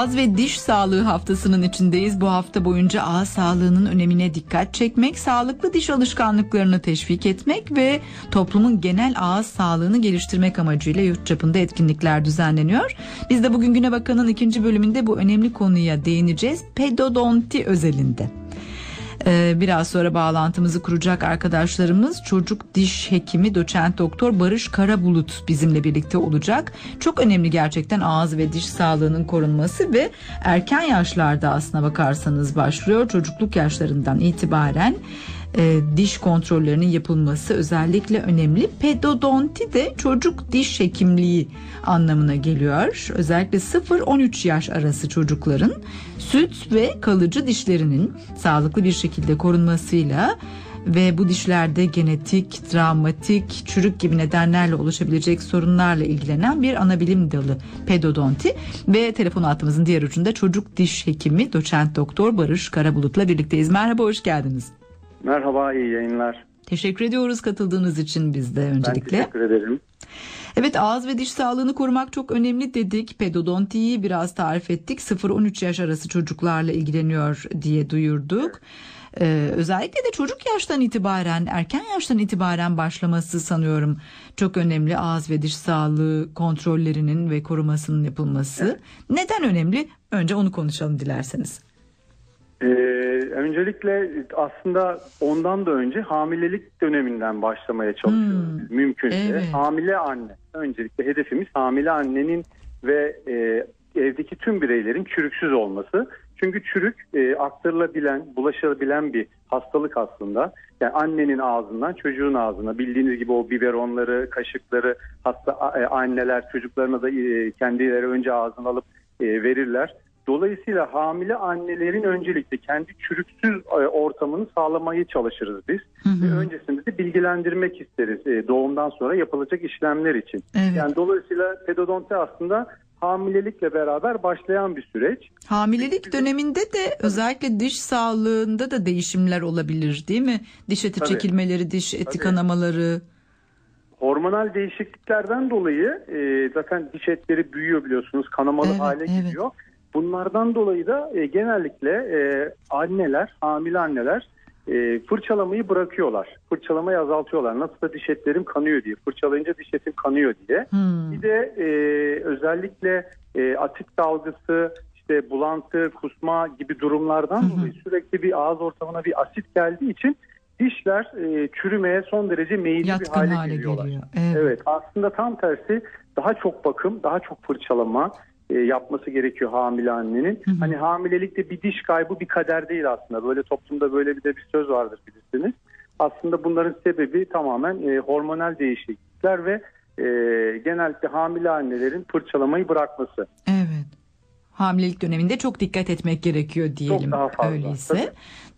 Ağız ve diş sağlığı haftasının içindeyiz. Bu hafta boyunca ağız sağlığının önemine dikkat çekmek, sağlıklı diş alışkanlıklarını teşvik etmek ve toplumun genel ağız sağlığını geliştirmek amacıyla yurt çapında etkinlikler düzenleniyor. Biz de bugün Güne Bakan'ın ikinci bölümünde bu önemli konuya değineceğiz. Pedodonti özelinde. Ee, biraz sonra bağlantımızı kuracak arkadaşlarımız çocuk diş hekimi doçent doktor Barış Karabulut bizimle birlikte olacak. Çok önemli gerçekten ağız ve diş sağlığının korunması ve erken yaşlarda aslına bakarsanız başlıyor. Çocukluk yaşlarından itibaren e, diş kontrollerinin yapılması özellikle önemli. Pedodonti de çocuk diş hekimliği anlamına geliyor. Özellikle 0-13 yaş arası çocukların süt ve kalıcı dişlerinin sağlıklı bir şekilde korunmasıyla ve bu dişlerde genetik, travmatik, çürük gibi nedenlerle oluşabilecek sorunlarla ilgilenen bir anabilim dalı pedodonti ve telefon hattımızın diğer ucunda çocuk diş hekimi doçent doktor Barış Karabulut'la birlikteyiz. Merhaba, hoş geldiniz. Merhaba, iyi yayınlar. Teşekkür ediyoruz katıldığınız için biz de öncelikle. Ben teşekkür ederim. Evet ağız ve diş sağlığını korumak çok önemli dedik. Pedodontiyi biraz tarif ettik. 0-13 yaş arası çocuklarla ilgileniyor diye duyurduk. Ee, özellikle de çocuk yaştan itibaren, erken yaştan itibaren başlaması sanıyorum çok önemli ağız ve diş sağlığı kontrollerinin ve korumasının yapılması. Evet. Neden önemli? Önce onu konuşalım dilerseniz. Ee, öncelikle aslında ondan da önce hamilelik döneminden başlamaya çalışıyoruz hmm, mümkünse. Evet. Hamile anne. Öncelikle hedefimiz hamile annenin ve e, evdeki tüm bireylerin çürüksüz olması. Çünkü çürük e, aktarılabilen, bulaşabilen bir hastalık aslında. Yani annenin ağzından çocuğun ağzına bildiğiniz gibi o biberonları, kaşıkları hasta e, anneler çocuklarına da e, kendileri önce ağzına alıp e, verirler. Dolayısıyla hamile annelerin öncelikle kendi çürüksüz e, ortamını sağlamayı çalışırız biz. Hı hı. Ve öncesinde de bilgilendirmek isteriz e, doğumdan sonra yapılacak işlemler için. Evet. Yani dolayısıyla pedodonti aslında hamilelikle beraber başlayan bir süreç. Hamilelik döneminde de özellikle diş sağlığında da değişimler olabilir değil mi? Diş eti tabii, çekilmeleri, diş eti tabii. kanamaları. Hormonal değişikliklerden dolayı e, zaten diş etleri büyüyor biliyorsunuz kanamalı evet, hale evet. geliyor. Bunlardan dolayı da e, genellikle e, anneler, hamile anneler e, fırçalamayı bırakıyorlar. Fırçalamayı azaltıyorlar. Nasıl da diş etlerim kanıyor diye. Fırçalayınca diş etim kanıyor diye. Hmm. Bir de e, özellikle e, asit dalgısı, işte bulantı, kusma gibi durumlardan hmm. dolayı sürekli bir ağız ortamına bir asit geldiği için dişler e, çürümeye son derece meyilli bir hale, hale geliyorlar. Geliyor. Evet. evet aslında tam tersi daha çok bakım, daha çok fırçalama, yapması gerekiyor hamile annenin. Hı hı. Hani hamilelikte bir diş kaybı bir kader değil aslında. Böyle toplumda böyle bir de bir söz vardır bilirsiniz. Aslında bunların sebebi tamamen e, hormonal değişiklikler ve e, genellikle hamile annelerin fırçalamayı bırakması. Evet hamilelik döneminde çok dikkat etmek gerekiyor diyelim. Çok daha fazla. Öyleyse. Tabii.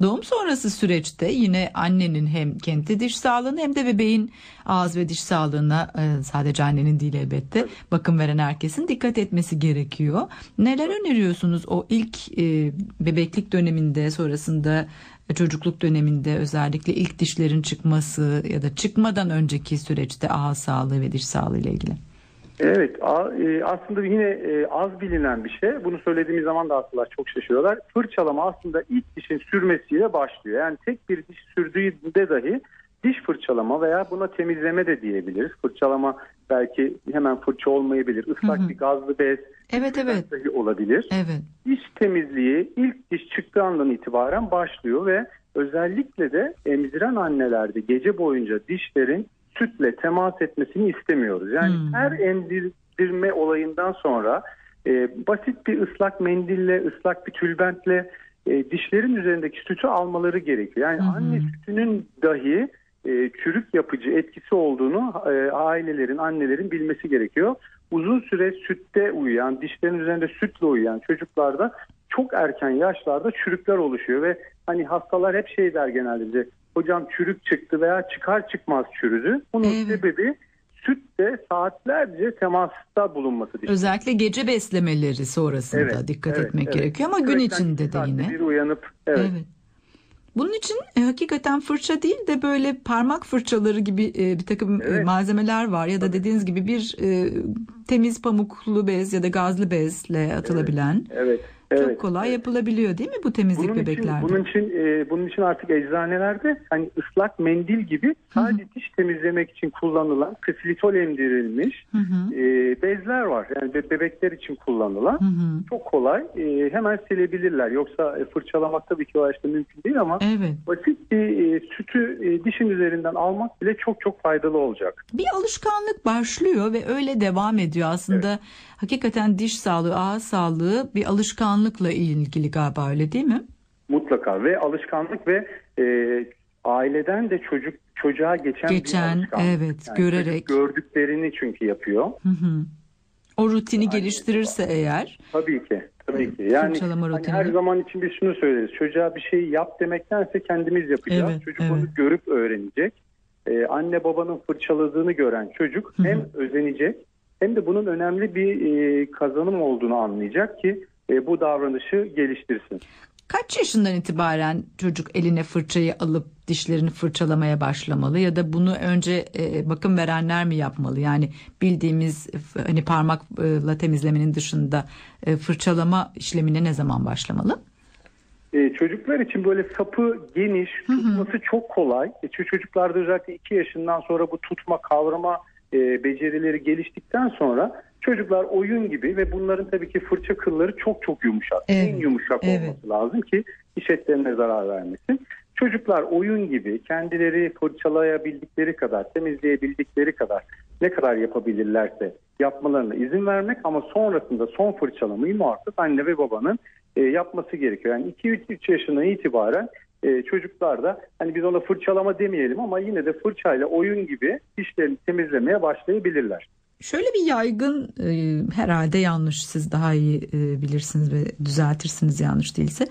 Doğum sonrası süreçte yine annenin hem kendi diş sağlığını hem de bebeğin ağız ve diş sağlığına e, sadece annenin değil elbette Tabii. bakım veren herkesin dikkat etmesi gerekiyor. Neler öneriyorsunuz o ilk e, bebeklik döneminde sonrasında e, çocukluk döneminde özellikle ilk dişlerin çıkması ya da çıkmadan önceki süreçte ağız sağlığı ve diş sağlığı ile ilgili? Evet e, aslında yine e, az bilinen bir şey. Bunu söylediğimiz zaman da hastalar çok şaşırıyorlar. Fırçalama aslında ilk dişin sürmesiyle başlıyor. Yani tek bir diş sürdüğünde dahi diş fırçalama veya buna temizleme de diyebiliriz. Fırçalama belki hemen fırça olmayabilir. Islak hı hı. bir gazlı bez evet, evet. olabilir. Evet. Diş temizliği ilk diş çıktığı andan itibaren başlıyor ve özellikle de emziren annelerde gece boyunca dişlerin sütle temas etmesini istemiyoruz. Yani hmm. her emdirme olayından sonra e, basit bir ıslak mendille, ıslak bir tülbentle e, dişlerin üzerindeki sütü almaları gerekiyor. Yani hmm. anne sütünün dahi e, çürük yapıcı etkisi olduğunu e, ailelerin, annelerin bilmesi gerekiyor. Uzun süre sütte uyuyan, dişlerin üzerinde sütle uyuyan çocuklarda çok erken yaşlarda çürükler oluşuyor ve hani hastalar hep şey der genelde bize hocam çürük çıktı veya çıkar çıkmaz çürüdü. Bunun evet. sebebi sütte saatlerce temasta bulunması. Dişleri. Özellikle gece beslemeleri sonrasında evet, dikkat evet, etmek evet. gerekiyor ama gün içinde de yine. Bir uyanıp evet. evet. Bunun için e, hakikaten fırça değil de böyle parmak fırçaları gibi e, bir takım e, evet. malzemeler var ya da dediğiniz gibi bir e, temiz pamuklu bez ya da gazlı bezle atılabilen. Evet. evet. Evet, Çok kolay evet. yapılabiliyor değil mi bu temizlik bunun bebeklerde? Için, bunun için e, bunun için artık eczanelerde hani ıslak mendil gibi sadece diş temizlemek için kullanılan ksilitol emdirilmiş E, bezler var. Yani bebekler için kullanılan. Hı hı. Çok kolay. E, hemen silebilirler. Yoksa e, fırçalamak tabii ki o işte mümkün değil ama evet. basit bir e, sütü e, dişin üzerinden almak bile çok çok faydalı olacak. Bir alışkanlık başlıyor ve öyle devam ediyor aslında. Evet. Hakikaten diş sağlığı, ağız sağlığı bir alışkanlıkla ilgili galiba öyle değil mi? Mutlaka ve alışkanlık ve e, aileden de çocuk çocuğa geçen, geçen bir alışkanlık. evet yani görerek gördüklerini çünkü yapıyor. Hı hı. O rutini yani, geliştirirse eğer. Tabii ki. Tabii ki. Yani hani her zaman için biz şunu söyleriz. Çocuğa bir şey yap demektense kendimiz yapacağız. Evet, çocuk evet. onu görüp öğrenecek. Ee, anne babanın fırçaladığını gören çocuk Hı-hı. hem özenecek hem de bunun önemli bir e, kazanım olduğunu anlayacak ki e, bu davranışı geliştirsin. Kaç yaşından itibaren çocuk eline fırçayı alıp dişlerini fırçalamaya başlamalı ya da bunu önce e, bakım verenler mi yapmalı? Yani bildiğimiz hani parmakla temizlemenin dışında e, fırçalama işlemine ne zaman başlamalı? Ee, çocuklar için böyle sapı geniş, tutması hı hı. çok kolay. E, çocuklarda özellikle 2 yaşından sonra bu tutma, kavrama e, becerileri geliştikten sonra çocuklar oyun gibi ve bunların tabii ki fırça kılları çok çok yumuşak. Evet. En yumuşak evet. olması lazım ki diş etlerine zarar vermesin. Çocuklar oyun gibi kendileri fırçalayabildikleri kadar, temizleyebildikleri kadar ne kadar yapabilirlerse yapmalarına izin vermek ama sonrasında son fırçalamayı muhakkak anne ve babanın e, yapması gerekiyor. Yani 2-3 yaşından itibaren e, çocuklar da hani biz ona fırçalama demeyelim ama yine de fırçayla oyun gibi dişlerini temizlemeye başlayabilirler. Şöyle bir yaygın e, herhalde yanlış siz daha iyi e, bilirsiniz ve düzeltirsiniz yanlış değilse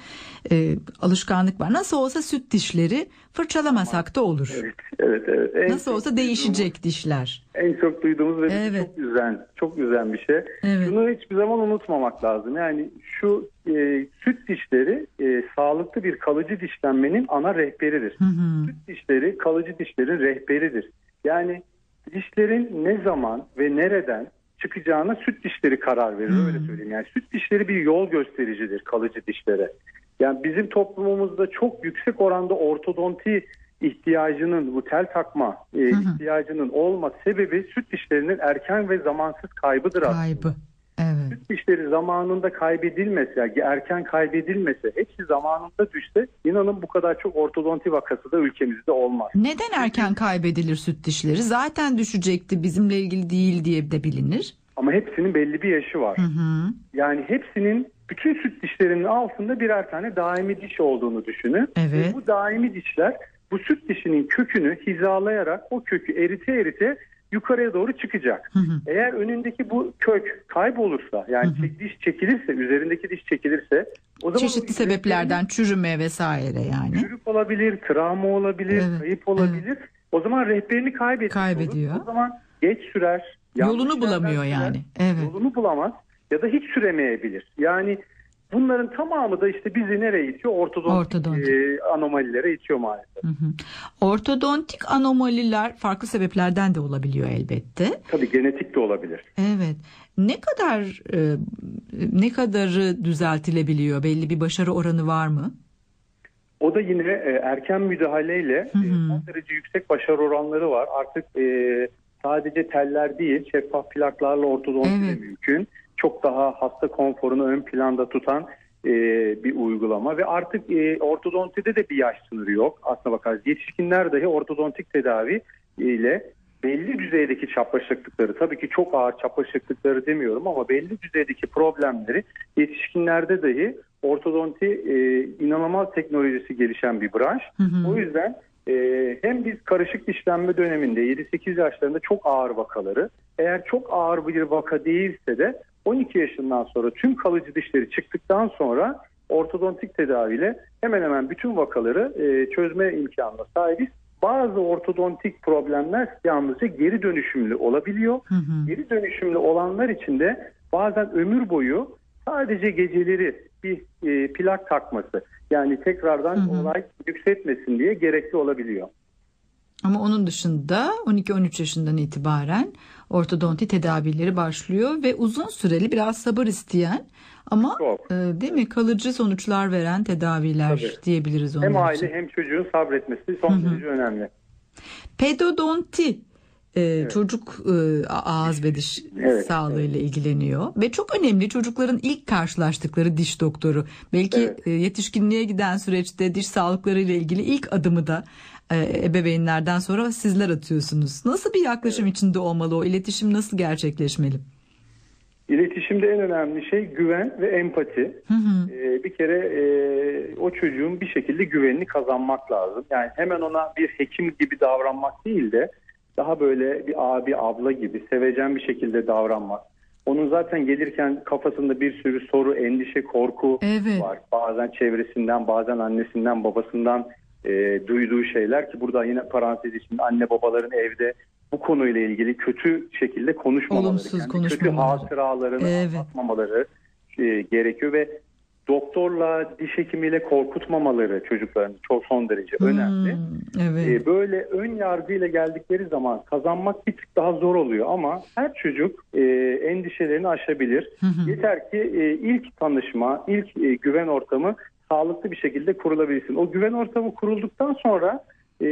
e, alışkanlık var. Nasıl olsa süt dişleri fırçalamasak da olur. Evet evet. evet. Nasıl olsa değişecek dişler. En çok duyduğumuz ve evet. çok güzel çok güzel bir şey. Evet. Şunu hiçbir zaman unutmamak lazım. Yani şu e, süt dişleri e, sağlıklı bir kalıcı dişlenmenin ana rehberidir. Hı hı. Süt dişleri kalıcı dişlerin rehberidir. Yani dişlerin ne zaman ve nereden çıkacağına süt dişleri karar verir hmm. öyle söyleyeyim. Yani süt dişleri bir yol göstericidir kalıcı dişlere. Yani bizim toplumumuzda çok yüksek oranda ortodonti ihtiyacının bu tel takma e, ihtiyacının olma sebebi süt dişlerinin erken ve zamansız kaybıdır aslında. Kaybı. Evet. Süt dişleri zamanında kaybedilmese, yani erken kaybedilmese, hepsi zamanında düşse inanın bu kadar çok ortodonti vakası da ülkemizde olmaz. Neden erken kaybedilir süt dişleri? Zaten düşecekti bizimle ilgili değil diye de bilinir. Ama hepsinin belli bir yaşı var. Hı hı. Yani hepsinin bütün süt dişlerinin altında birer tane daimi diş olduğunu düşünün. Evet. Ve bu daimi dişler bu süt dişinin kökünü hizalayarak o kökü erite erite yukarıya doğru çıkacak. Hı hı. Eğer önündeki bu kök kaybolursa yani hı hı. diş çekilirse üzerindeki diş çekilirse o zaman çeşitli sebeplerden çürüme vesaire yani. Çürük olabilir, travma olabilir, evet. kayıp olabilir. Evet. O zaman rehberini kaybediyor. Kaybediyor. O zaman geç sürer. Yolunu bulamıyor sürer, yani. Evet. Yolunu bulamaz ya da hiç süremeyebilir. Yani Bunların tamamı da işte bizi nereye itiyor? Ortodontik, Ortodontik. E, anomalilere itiyor maalesef. Hı hı. Ortodontik anomaliler farklı sebeplerden de olabiliyor elbette. Tabii genetik de olabilir. Evet. Ne kadar e, ne kadarı düzeltilebiliyor? Belli bir başarı oranı var mı? O da yine e, erken müdahaleyle hı hı. E, son derece yüksek başarı oranları var. Artık e, sadece teller değil, şeffaf plaklarla ortodonti evet. de mümkün çok daha hasta konforunu ön planda tutan e, bir uygulama ve artık e, ortodontide de bir yaş sınırı yok. Aslına bakarız yetişkinler dahi ortodontik tedavi ile belli düzeydeki çapraşıklıkları tabii ki çok ağır çapraşıklıkları demiyorum ama belli düzeydeki problemleri yetişkinlerde dahi ortodonti e, inanılmaz teknolojisi gelişen bir branş. Hı hı. O yüzden e, hem biz karışık dişlenme döneminde 7-8 yaşlarında çok ağır vakaları eğer çok ağır bir vaka değilse de 12 yaşından sonra tüm kalıcı dişleri çıktıktan sonra ortodontik tedaviyle hemen hemen bütün vakaları e, çözme imkanına sahibiz. Bazı ortodontik problemler yalnızca geri dönüşümlü olabiliyor. Hı hı. Geri dönüşümlü olanlar için de bazen ömür boyu sadece geceleri bir e, plak takması yani tekrardan hı hı. olay yükseltmesin diye gerekli olabiliyor. Ama onun dışında 12-13 yaşından itibaren ortodonti tedavileri başlıyor ve uzun süreli biraz sabır isteyen ama e, değil mi kalıcı sonuçlar veren tedaviler Tabii. diyebiliriz onlar Hem aile için. hem çocuğun sabretmesi son derece önemli. Pedodonti e, evet. çocuk e, ağız ve diş evet, sağlığıyla evet. ilgileniyor ve çok önemli çocukların ilk karşılaştıkları diş doktoru. Belki evet. e, yetişkinliğe giden süreçte diş sağlıkları ile ilgili ilk adımı da e, ebeveynlerden sonra sizler atıyorsunuz. Nasıl bir yaklaşım evet. içinde olmalı o iletişim nasıl gerçekleşmeli? İletişimde en önemli şey güven ve empati. Hı hı. Ee, bir kere e, o çocuğun bir şekilde güvenini kazanmak lazım. Yani hemen ona bir hekim gibi davranmak değil de daha böyle bir abi abla gibi sevecen bir şekilde davranmak. Onun zaten gelirken kafasında bir sürü soru, endişe, korku evet. var. Bazen çevresinden, bazen annesinden, babasından e, duyduğu şeyler ki burada yine parantez içinde anne babaların evde bu konuyla ilgili kötü şekilde konuşmamaları, Olumsuz yani konuşmamaları. kötü hatıralarını evet. anlatmamaları e, gerekiyor ve doktorla diş hekimiyle korkutmamaları çocukların çok son derece hmm, önemli. Evet. Ee, böyle ön yargıyla geldikleri zaman kazanmak bir tık daha zor oluyor ama her çocuk e, endişelerini aşabilir. Yeter ki e, ilk tanışma, ilk e, güven ortamı sağlıklı bir şekilde kurulabilsin. O güven ortamı kurulduktan sonra e,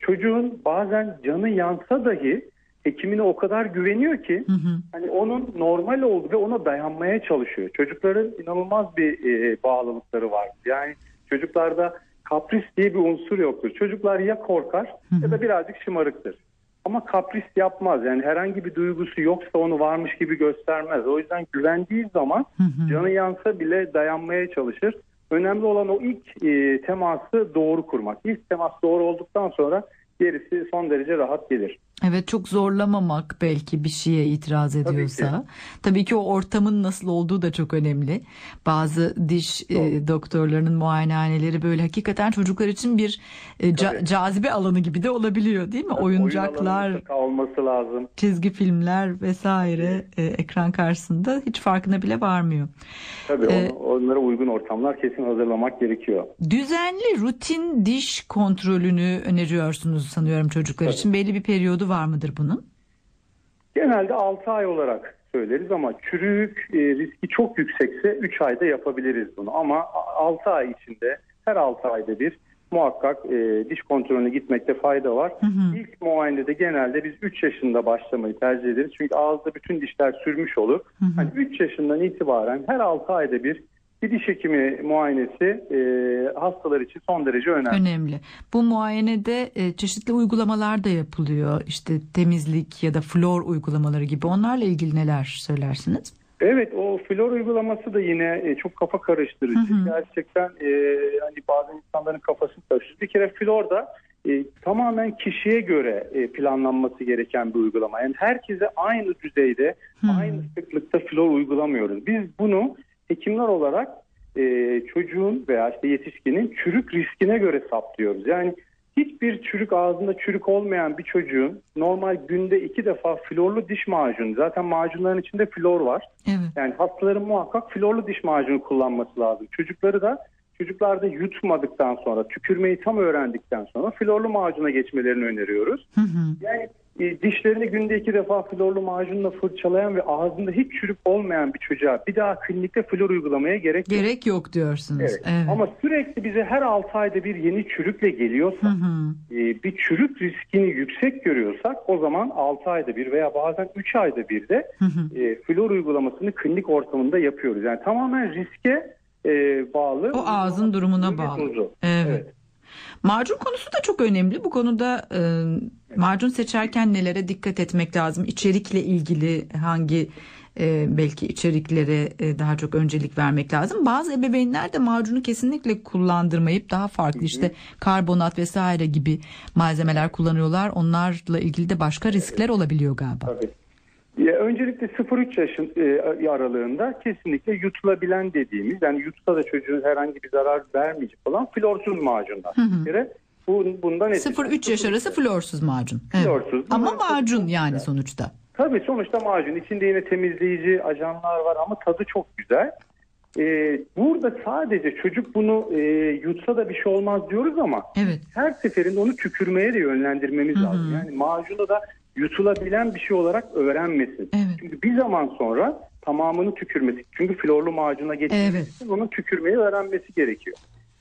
çocuğun bazen canı yansa dahi hekimine o kadar güveniyor ki hı hı. hani onun normal oldu ve ona dayanmaya çalışıyor. Çocukların inanılmaz bir e, bağlılıkları var. Yani çocuklarda kapris diye bir unsur yoktur. Çocuklar ya korkar hı hı. ya da birazcık şımarıktır. Ama kapris yapmaz. Yani herhangi bir duygusu yoksa onu varmış gibi göstermez. O yüzden güvendiği zaman hı hı. canı yansa bile dayanmaya çalışır. Önemli olan o ilk e, teması doğru kurmak. İlk temas doğru olduktan sonra gerisi son derece rahat gelir. Evet çok zorlamamak belki bir şeye itiraz ediyorsa. Tabii ki, Tabii ki o ortamın nasıl olduğu da çok önemli. Bazı diş e, doktorlarının muayenehaneleri böyle hakikaten çocuklar için bir e, ca- cazibe alanı gibi de olabiliyor değil mi? Tabii, Oyuncaklar, olması lazım. Çizgi filmler vesaire e, ekran karşısında hiç farkına bile varmıyor. Tabii ee, onlara uygun ortamlar kesin hazırlamak gerekiyor. Düzenli rutin diş kontrolünü öneriyorsunuz sanıyorum çocuklar Tabii. için. Belli bir periyodu var mıdır bunun? Genelde 6 ay olarak söyleriz ama çürük e, riski çok yüksekse 3 ayda yapabiliriz bunu. Ama 6 ay içinde her 6 ayda bir muhakkak e, diş kontrolüne gitmekte fayda var. Hı hı. İlk muayenede genelde biz 3 yaşında başlamayı tercih ederiz. Çünkü ağızda bütün dişler sürmüş olur. Hı hı. Hani 3 yaşından itibaren her 6 ayda bir bir diş hekimi muayenesi e, hastalar için son derece önemli. Önemli. Bu muayenede e, çeşitli uygulamalar da yapılıyor. İşte temizlik ya da flor uygulamaları gibi. Onlarla ilgili neler söylersiniz? Evet o flor uygulaması da yine e, çok kafa karıştırıcı. Hı hı. Gerçekten e, hani bazı insanların kafasını karıştırıyor. Bir kere flor da e, tamamen kişiye göre e, planlanması gereken bir uygulama. Yani herkese aynı düzeyde, hı. aynı sıklıkta flor uygulamıyoruz. Biz bunu hekimler olarak e, çocuğun veya işte yetişkinin çürük riskine göre saplıyoruz. Yani hiçbir çürük ağzında çürük olmayan bir çocuğun normal günde iki defa florlu diş macunu zaten macunların içinde flor var. Evet. Yani hastaların muhakkak florlu diş macunu kullanması lazım. Çocukları da çocuklarda yutmadıktan sonra tükürmeyi tam öğrendikten sonra florlu macuna geçmelerini öneriyoruz. Hı hı. Yani e, dişlerini günde iki defa florlu macunla fırçalayan ve ağzında hiç çürük olmayan bir çocuğa bir daha klinikte flor uygulamaya gerek yok. Gerek yok diyorsunuz. Evet. evet. Ama sürekli bize her 6 ayda bir yeni çürükle geliyorsa hı hı. E, bir çürük riskini yüksek görüyorsak o zaman 6 ayda bir veya bazen 3 ayda bir de hı hı. E, flor uygulamasını klinik ortamında yapıyoruz. Yani tamamen riske e, bağlı. O ağzın durumuna bağlı. Evet. evet. Macun konusu da çok önemli. Bu konuda e, macun seçerken nelere dikkat etmek lazım? İçerikle ilgili hangi e, belki içeriklere e, daha çok öncelik vermek lazım. Bazı ebeveynler de macunu kesinlikle kullandırmayıp daha farklı işte karbonat vesaire gibi malzemeler kullanıyorlar. Onlarla ilgili de başka riskler olabiliyor galiba. Tabii. Ya öncelikle 0-3 yaşın e, aralığında kesinlikle yutulabilen dediğimiz yani yutsa da çocuğun herhangi bir zarar vermeyecek olan florsuz macunlar. Hı hı. Bir kere bu, bundan 0-3 yaş arası florsuz macun. Evet. Florsuz. Ama macun yani sonuçta. Tabii sonuçta macun. içinde yine temizleyici ajanlar var ama tadı çok güzel. Ee, burada sadece çocuk bunu e, yutsa da bir şey olmaz diyoruz ama Evet. her seferinde onu tükürmeye de yönlendirmemiz Hı hı. lazım. Yani macunu da yutulabilen bir şey olarak öğrenmesin. Evet. Çünkü bir zaman sonra tamamını tükürmesi. Çünkü florlu macuna geçmesi Evet. için onun tükürmeyi öğrenmesi gerekiyor.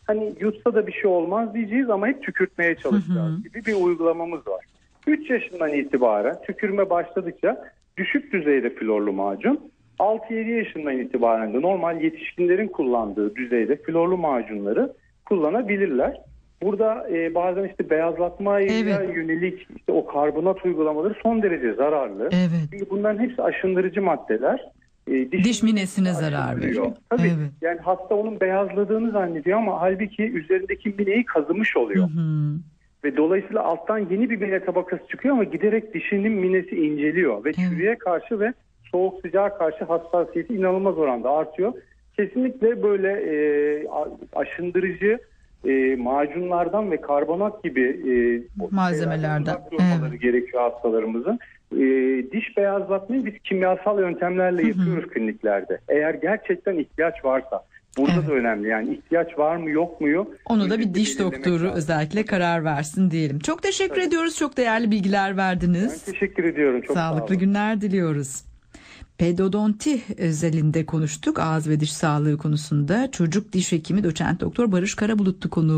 Hani yutsa da bir şey olmaz diyeceğiz ama hep tükürtmeye çalışacağız Hı hı. gibi bir uygulamamız var. 3 yaşından itibaren tükürme başladıkça düşük düzeyde florlu macun, 6-7 yaşından itibaren de normal yetişkinlerin kullandığı düzeyde florlu macunları kullanabilirler. Burada e, bazen işte beyazlatmaya Evet. yönelik işte o karbonat uygulamaları son derece zararlı. Evet. Çünkü bunların hepsi aşındırıcı maddeler. E, Diş minesine zarar veriyor. Tabii Evet. yani hasta onun beyazladığını zannediyor ama halbuki üzerindeki mineyi kazımış oluyor. Hı hı. Ve dolayısıyla alttan yeni bir mine tabakası çıkıyor ama giderek dişinin minesi inceliyor. Ve Evet. çürüye karşı ve soğuk sıcağa karşı hassasiyeti inanılmaz oranda artıyor. Kesinlikle böyle e, aşındırıcı e, macunlardan ve karbonat gibi e, Malzemelerden, durmaları gerekiyor hastalarımızın. E, diş beyazlatmayı biz kimyasal yöntemlerle yapıyoruz kliniklerde. Eğer gerçekten ihtiyaç varsa. Burada Evet. da önemli yani ihtiyaç var mı yok muyu? Onu da bir diş doktoru lazım. özellikle karar versin diyelim. Çok teşekkür Tabii. ediyoruz. Çok değerli bilgiler Ben verdiniz. teşekkür ediyorum. Çok sağ Sağlıklı olun. günler diliyoruz. Pedodonti özelinde konuştuk. Ağız ve diş sağlığı konusunda çocuk diş hekimi doçent doktor Barış Karabulutlu konuğumuz.